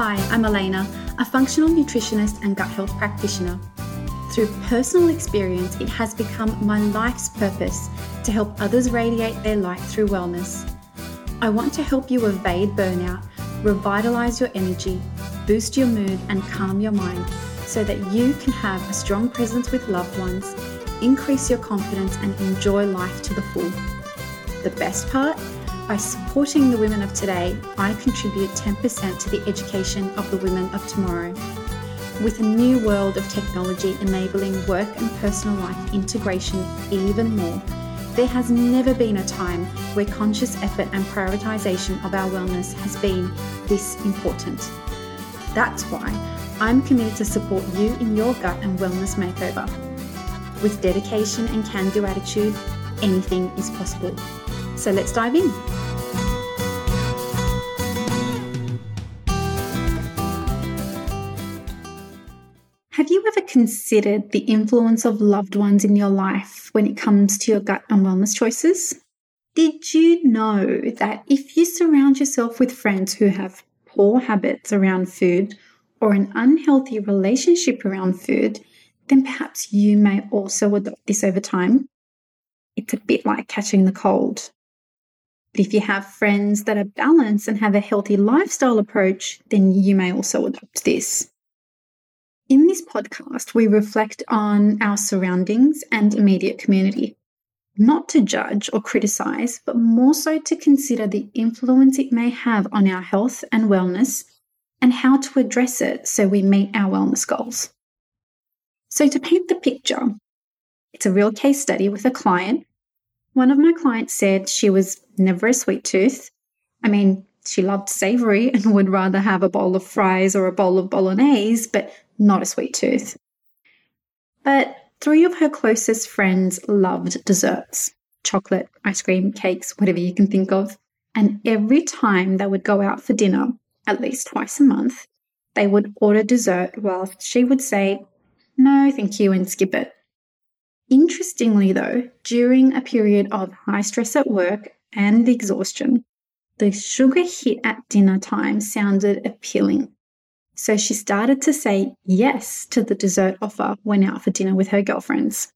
Hi, I'm Elena, a functional nutritionist and gut health practitioner. Through personal experience, it has become my life's purpose to help others radiate their light through wellness. I want to help you evade burnout, revitalize your energy, boost your mood, and calm your mind so that you can have a strong presence with loved ones, increase your confidence, and enjoy life to the full. The best part? By supporting the women of today, I contribute 10% to the education of the women of tomorrow. With a new world of technology enabling work and personal life integration even more, there has never been a time where conscious effort and prioritization of our wellness has been this important. That's why I'm committed to support you in your gut and wellness makeover. With dedication and can do attitude, anything is possible. So let's dive in. Have you ever considered the influence of loved ones in your life when it comes to your gut and wellness choices? Did you know that if you surround yourself with friends who have poor habits around food or an unhealthy relationship around food, then perhaps you may also adopt this over time? It's a bit like catching the cold. If you have friends that are balanced and have a healthy lifestyle approach, then you may also adopt this. In this podcast, we reflect on our surroundings and immediate community, not to judge or criticize, but more so to consider the influence it may have on our health and wellness and how to address it so we meet our wellness goals. So, to paint the picture, it's a real case study with a client. One of my clients said she was never a sweet tooth. I mean, she loved savory and would rather have a bowl of fries or a bowl of bolognese, but not a sweet tooth. But three of her closest friends loved desserts chocolate, ice cream, cakes, whatever you can think of. And every time they would go out for dinner, at least twice a month, they would order dessert whilst she would say, No, thank you, and skip it. Interestingly, though, during a period of high stress at work and exhaustion, the sugar hit at dinner time sounded appealing. So she started to say yes to the dessert offer when out for dinner with her girlfriends.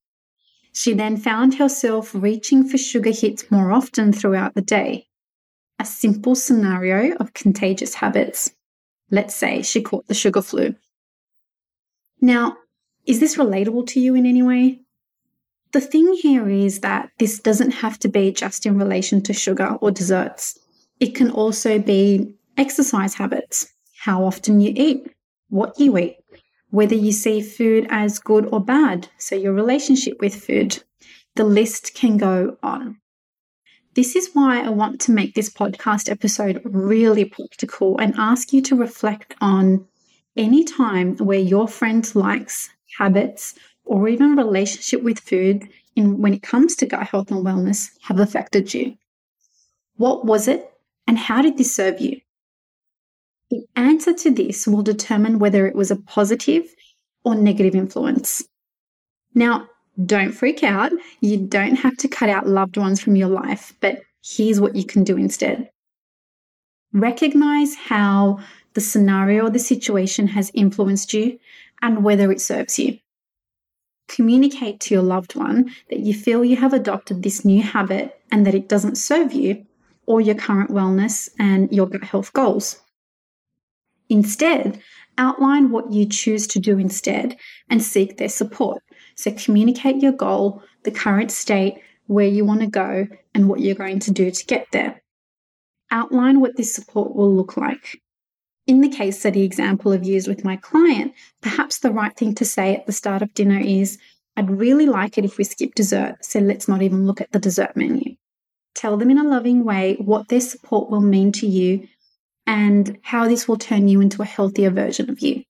She then found herself reaching for sugar hits more often throughout the day. A simple scenario of contagious habits. Let's say she caught the sugar flu. Now, is this relatable to you in any way? The thing here is that this doesn't have to be just in relation to sugar or desserts. It can also be exercise habits, how often you eat, what you eat, whether you see food as good or bad, so your relationship with food. The list can go on. This is why I want to make this podcast episode really practical and ask you to reflect on any time where your friend likes, habits, or even relationship with food in when it comes to gut health and wellness have affected you. What was it and how did this serve you? The answer to this will determine whether it was a positive or negative influence. Now, don't freak out. You don't have to cut out loved ones from your life, but here's what you can do instead. Recognize how the scenario or the situation has influenced you and whether it serves you. Communicate to your loved one that you feel you have adopted this new habit and that it doesn't serve you or your current wellness and your gut health goals. Instead, outline what you choose to do instead and seek their support. So, communicate your goal, the current state, where you want to go, and what you're going to do to get there. Outline what this support will look like. In the case study example I've used with my client, perhaps the right thing to say at the start of dinner is, I'd really like it if we skip dessert, so let's not even look at the dessert menu. Tell them in a loving way what their support will mean to you and how this will turn you into a healthier version of you.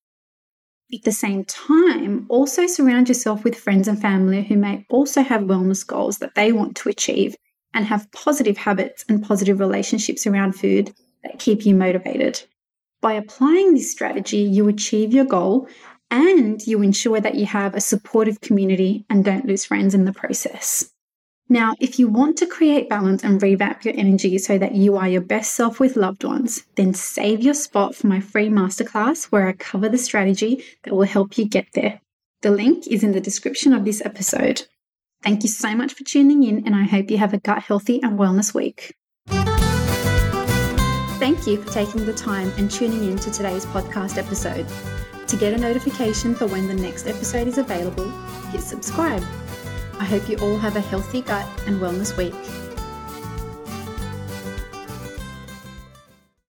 At the same time, also surround yourself with friends and family who may also have wellness goals that they want to achieve and have positive habits and positive relationships around food that keep you motivated. By applying this strategy, you achieve your goal and you ensure that you have a supportive community and don't lose friends in the process. Now, if you want to create balance and revamp your energy so that you are your best self with loved ones, then save your spot for my free masterclass where I cover the strategy that will help you get there. The link is in the description of this episode. Thank you so much for tuning in, and I hope you have a gut healthy and wellness week. Thank you for taking the time and tuning in to today's podcast episode. To get a notification for when the next episode is available, hit subscribe. I hope you all have a healthy gut and wellness week.